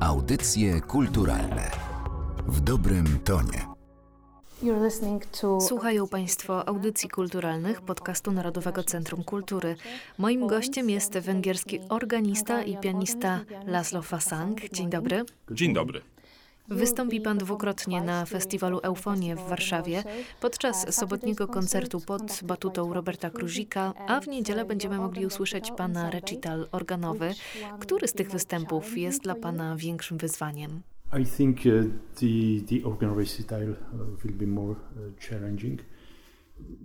Audycje kulturalne w dobrym tonie. Słuchają Państwo audycji kulturalnych podcastu Narodowego Centrum Kultury. Moim gościem jest węgierski organista i pianista Laszlo Fasang. Dzień dobry. Dzień dobry. Wystąpi pan dwukrotnie na festiwalu Eufonie w Warszawie podczas sobotniego koncertu pod batutą Roberta Kruzika, a w niedzielę będziemy mogli usłyszeć pana recital organowy. Który z tych występów jest dla pana większym wyzwaniem? I think uh, the the organ recital uh, will be more uh, challenging.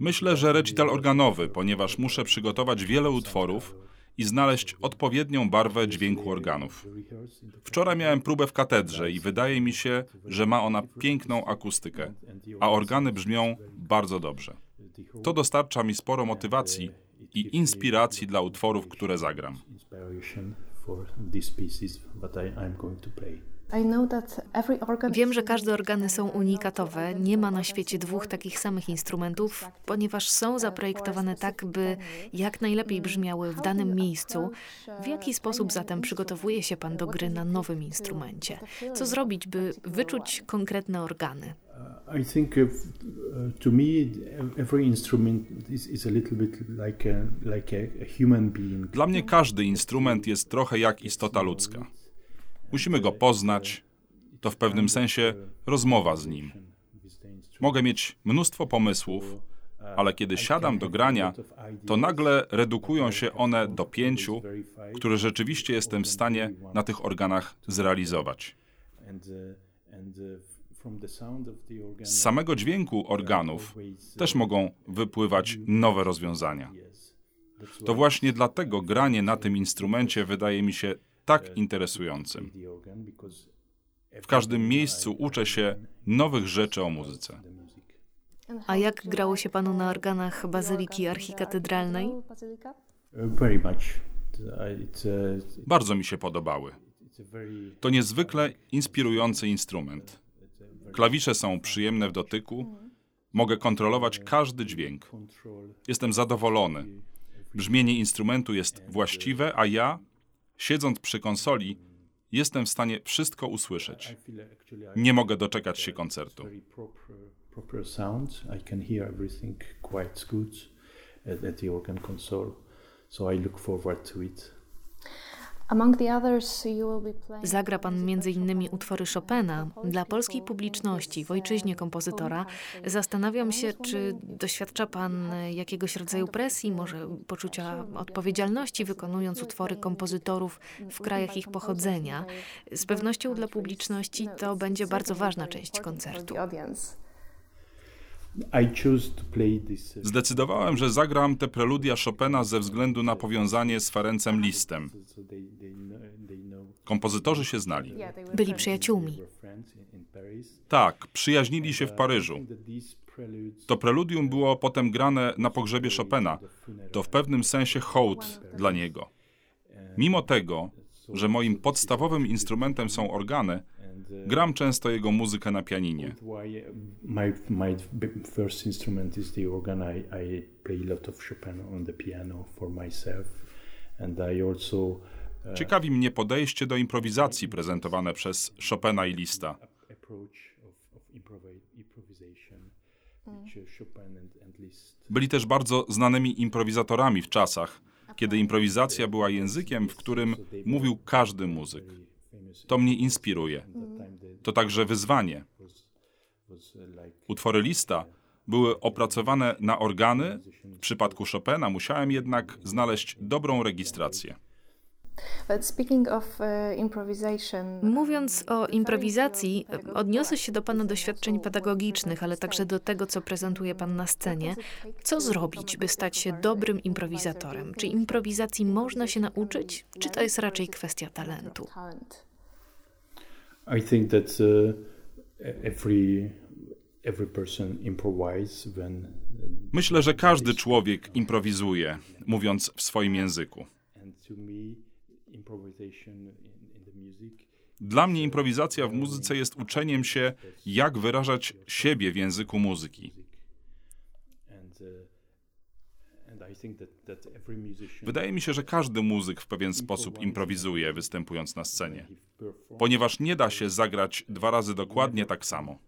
Myślę, że recital organowy, ponieważ muszę przygotować wiele utworów i znaleźć odpowiednią barwę dźwięku organów. Wczoraj miałem próbę w katedrze i wydaje mi się, że ma ona piękną akustykę, a organy brzmią bardzo dobrze. To dostarcza mi sporo motywacji i inspiracji dla utworów, które zagram. Wiem, że każde organy są unikatowe. Nie ma na świecie dwóch takich samych instrumentów, ponieważ są zaprojektowane tak, by jak najlepiej brzmiały w danym miejscu. W jaki sposób zatem przygotowuje się Pan do gry na nowym instrumencie? Co zrobić, by wyczuć konkretne organy? I think to me every instrument is, is a little bit like a, like a, a human being. Dla mnie każdy instrument jest trochę jak istota ludzka. Musimy go poznać. To w pewnym sensie rozmowa z nim. Mogę mieć mnóstwo pomysłów, ale kiedy siadam do grania, to nagle redukują się one do pięciu, które rzeczywiście jestem w stanie na tych organach zrealizować. Z samego dźwięku organów też mogą wypływać nowe rozwiązania. To właśnie dlatego granie na tym instrumencie wydaje mi się tak interesującym. W każdym miejscu uczę się nowych rzeczy o muzyce. A jak grało się panu na organach Bazyliki Archikatedralnej? Bardzo mi się podobały. To niezwykle inspirujący instrument. Klawisze są przyjemne w dotyku. Mogę kontrolować każdy dźwięk. Jestem zadowolony. Brzmienie instrumentu jest właściwe, a ja siedząc przy konsoli, jestem w stanie wszystko usłyszeć. Nie mogę doczekać się koncertu. So I look forward to it. Zagra pan m.in. utwory Chopina. Dla polskiej publiczności, w ojczyźnie kompozytora, zastanawiam się, czy doświadcza pan jakiegoś rodzaju presji, może poczucia odpowiedzialności, wykonując utwory kompozytorów w krajach ich pochodzenia. Z pewnością dla publiczności to będzie bardzo ważna część koncertu. Zdecydowałem, że zagram te preludia Chopina ze względu na powiązanie z Ferencem Listem. Kompozytorzy się znali. Byli przyjaciółmi. Tak, przyjaźnili się w Paryżu. To preludium było potem grane na pogrzebie Chopina. To w pewnym sensie hołd dla niego. Mimo tego, że moim podstawowym instrumentem są organy, Gram często jego muzykę na pianinie. My, my first instrument is the organ. I, I play a lot of Chopin on the piano for myself. And I also uh, Ciekawi mnie podejście do improwizacji prezentowane przez Chopina i Lista. Byli też bardzo znanymi improwizatorami w czasach, kiedy improwizacja była językiem, w którym mówił każdy muzyk. To mnie inspiruje. To także wyzwanie. Utwory Lista były opracowane na organy. W przypadku Chopina musiałem jednak znaleźć dobrą rejestrację. Uh, Mówiąc o improwizacji, odniosę się do Pana doświadczeń pedagogicznych, ale także do tego, co prezentuje Pan na scenie. Co zrobić, by stać się dobrym improwizatorem? Czy improwizacji można się nauczyć, czy to jest raczej kwestia talentu? I think that uh, every every person improvise when Myślę, że każdy człowiek improwizuje, mówiąc w swoim języku. Dla mnie improwizacja w muzyce jest uczeniem się, jak wyrażać siebie w języku muzyki. Wydaje mi się, że każdy muzyk w pewien sposób improwizuje, występując na scenie, ponieważ nie da się zagrać dwa razy dokładnie tak samo.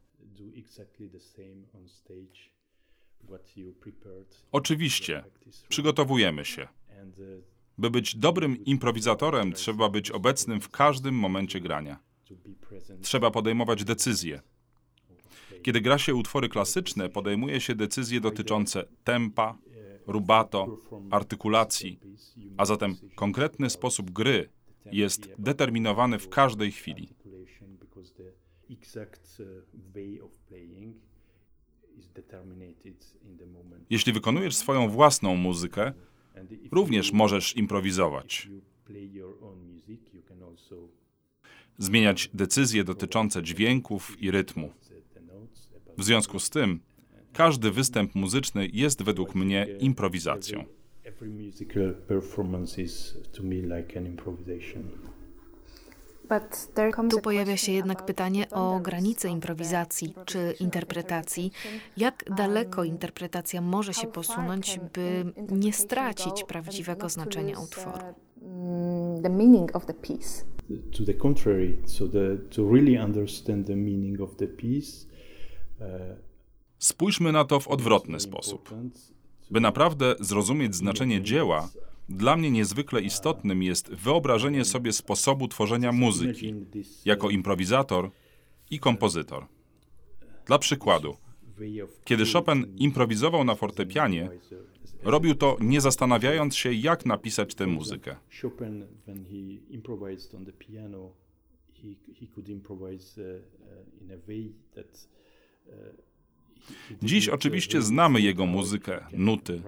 Oczywiście, przygotowujemy się. By być dobrym improwizatorem, trzeba być obecnym w każdym momencie grania. Trzeba podejmować decyzje. Kiedy gra się utwory klasyczne, podejmuje się decyzje dotyczące tempa, rubato, artykulacji, a zatem konkretny sposób gry jest determinowany w każdej chwili. Jeśli wykonujesz swoją własną muzykę, również możesz improwizować. Zmieniać decyzje dotyczące dźwięków i rytmu. W związku z tym, każdy występ muzyczny jest według mnie improwizacją. Tu pojawia się jednak pytanie o granice improwizacji czy interpretacji. Jak daleko interpretacja może się posunąć, by nie stracić prawdziwego znaczenia utworu? The meaning of the piece. To the contrary, so the, to really understand the meaning of the piece, uh, Spójrzmy na to w odwrotny sposób. By naprawdę zrozumieć znaczenie dzieła, dla mnie niezwykle istotnym jest wyobrażenie sobie sposobu tworzenia muzyki jako improwizator i kompozytor. Dla przykładu, kiedy Chopin improwizował na fortepianie, robił to nie zastanawiając się, jak napisać tę muzykę. He uh, in a way that uh, Dziś oczywiście znamy jego muzykę, nuty.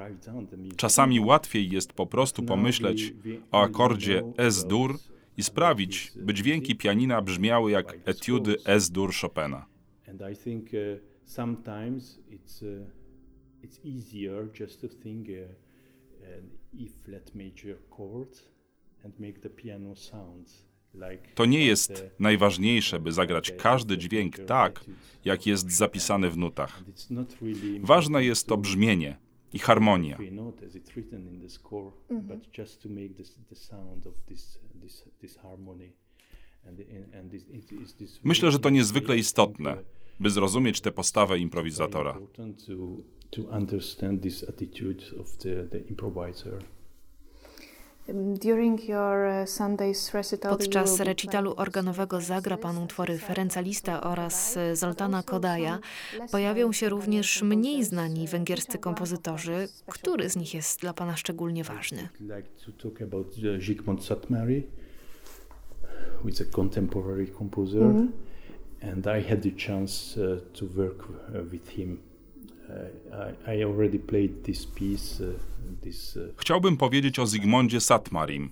Czasami łatwiej jest po prostu pomyśleć o akordzie S-dur i sprawić, by dźwięki pianina brzmiały jak etiudy S-dur Chopina. E-flat major chord and make the piano sound to nie jest najważniejsze, by zagrać każdy dźwięk tak, jak jest zapisany w nutach. Ważne jest to brzmienie i harmonia. Myślę, że to niezwykle istotne, by zrozumieć tę postawę improwizatora. Uh, Podczas recitalu organowego zagra Pan utwory Ferenca Lista oraz uh, Zoltana Kodaja. Pojawią się również mniej znani węgierscy kompozytorzy. Który z nich jest dla Pana szczególnie ważny? Zygmunt Satmari, who is a contemporary composer, mm -hmm. and I had the chance uh, to work with him Chciałbym powiedzieć o Zygmundzie Satmarim.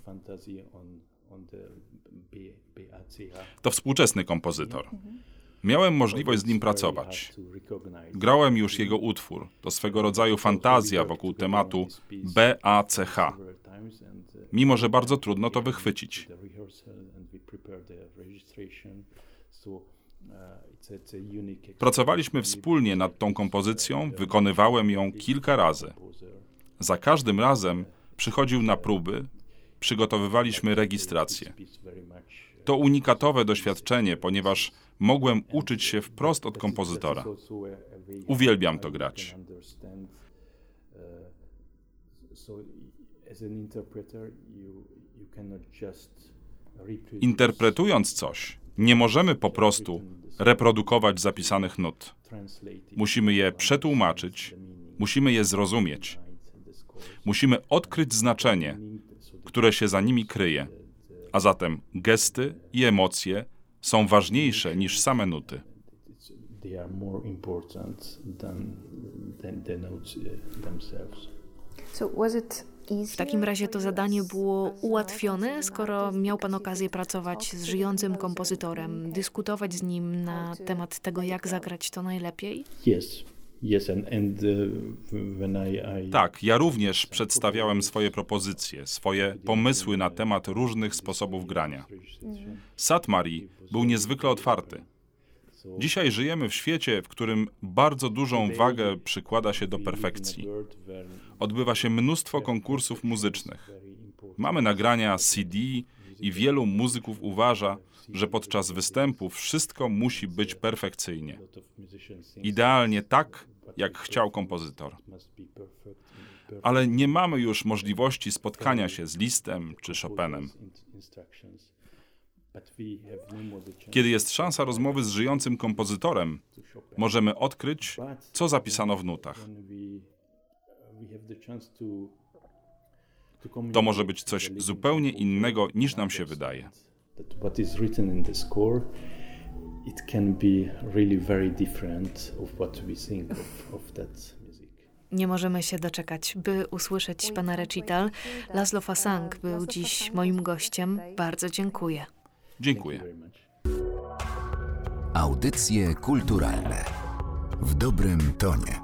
To współczesny kompozytor. Miałem możliwość z nim pracować. Grałem już jego utwór. To swego rodzaju fantazja wokół tematu BACH. Mimo, że bardzo trudno to wychwycić. Pracowaliśmy wspólnie nad tą kompozycją, wykonywałem ją kilka razy. Za każdym razem przychodził na próby, przygotowywaliśmy rejestrację. To unikatowe doświadczenie, ponieważ mogłem uczyć się wprost od kompozytora. Uwielbiam to grać. Interpretując coś, nie możemy po prostu reprodukować zapisanych nut. Musimy je przetłumaczyć, musimy je zrozumieć. Musimy odkryć znaczenie, które się za nimi kryje. A zatem gesty i emocje są ważniejsze niż same nuty. It w takim razie to zadanie było ułatwione, skoro miał Pan okazję pracować z żyjącym kompozytorem, dyskutować z nim na temat tego, jak zagrać to najlepiej? Tak, ja również przedstawiałem swoje propozycje, swoje pomysły na temat różnych sposobów grania. Satmari był niezwykle otwarty. Dzisiaj żyjemy w świecie, w którym bardzo dużą wagę przykłada się do perfekcji. Odbywa się mnóstwo konkursów muzycznych. Mamy nagrania CD i wielu muzyków uważa, że podczas występu wszystko musi być perfekcyjnie. Idealnie tak, jak chciał kompozytor. Ale nie mamy już możliwości spotkania się z Listem czy Chopinem. Kiedy jest szansa rozmowy z żyjącym kompozytorem, możemy odkryć, co zapisano w nutach. To może być coś zupełnie innego niż nam się wydaje. It can be really very different of what we think of, of that nie możemy się doczekać, by usłyszeć pana recital. Laszlo Fasang był dziś moim gościem. Bardzo dziękuję. Dziękuję. Audycje kulturalne w dobrym tonie.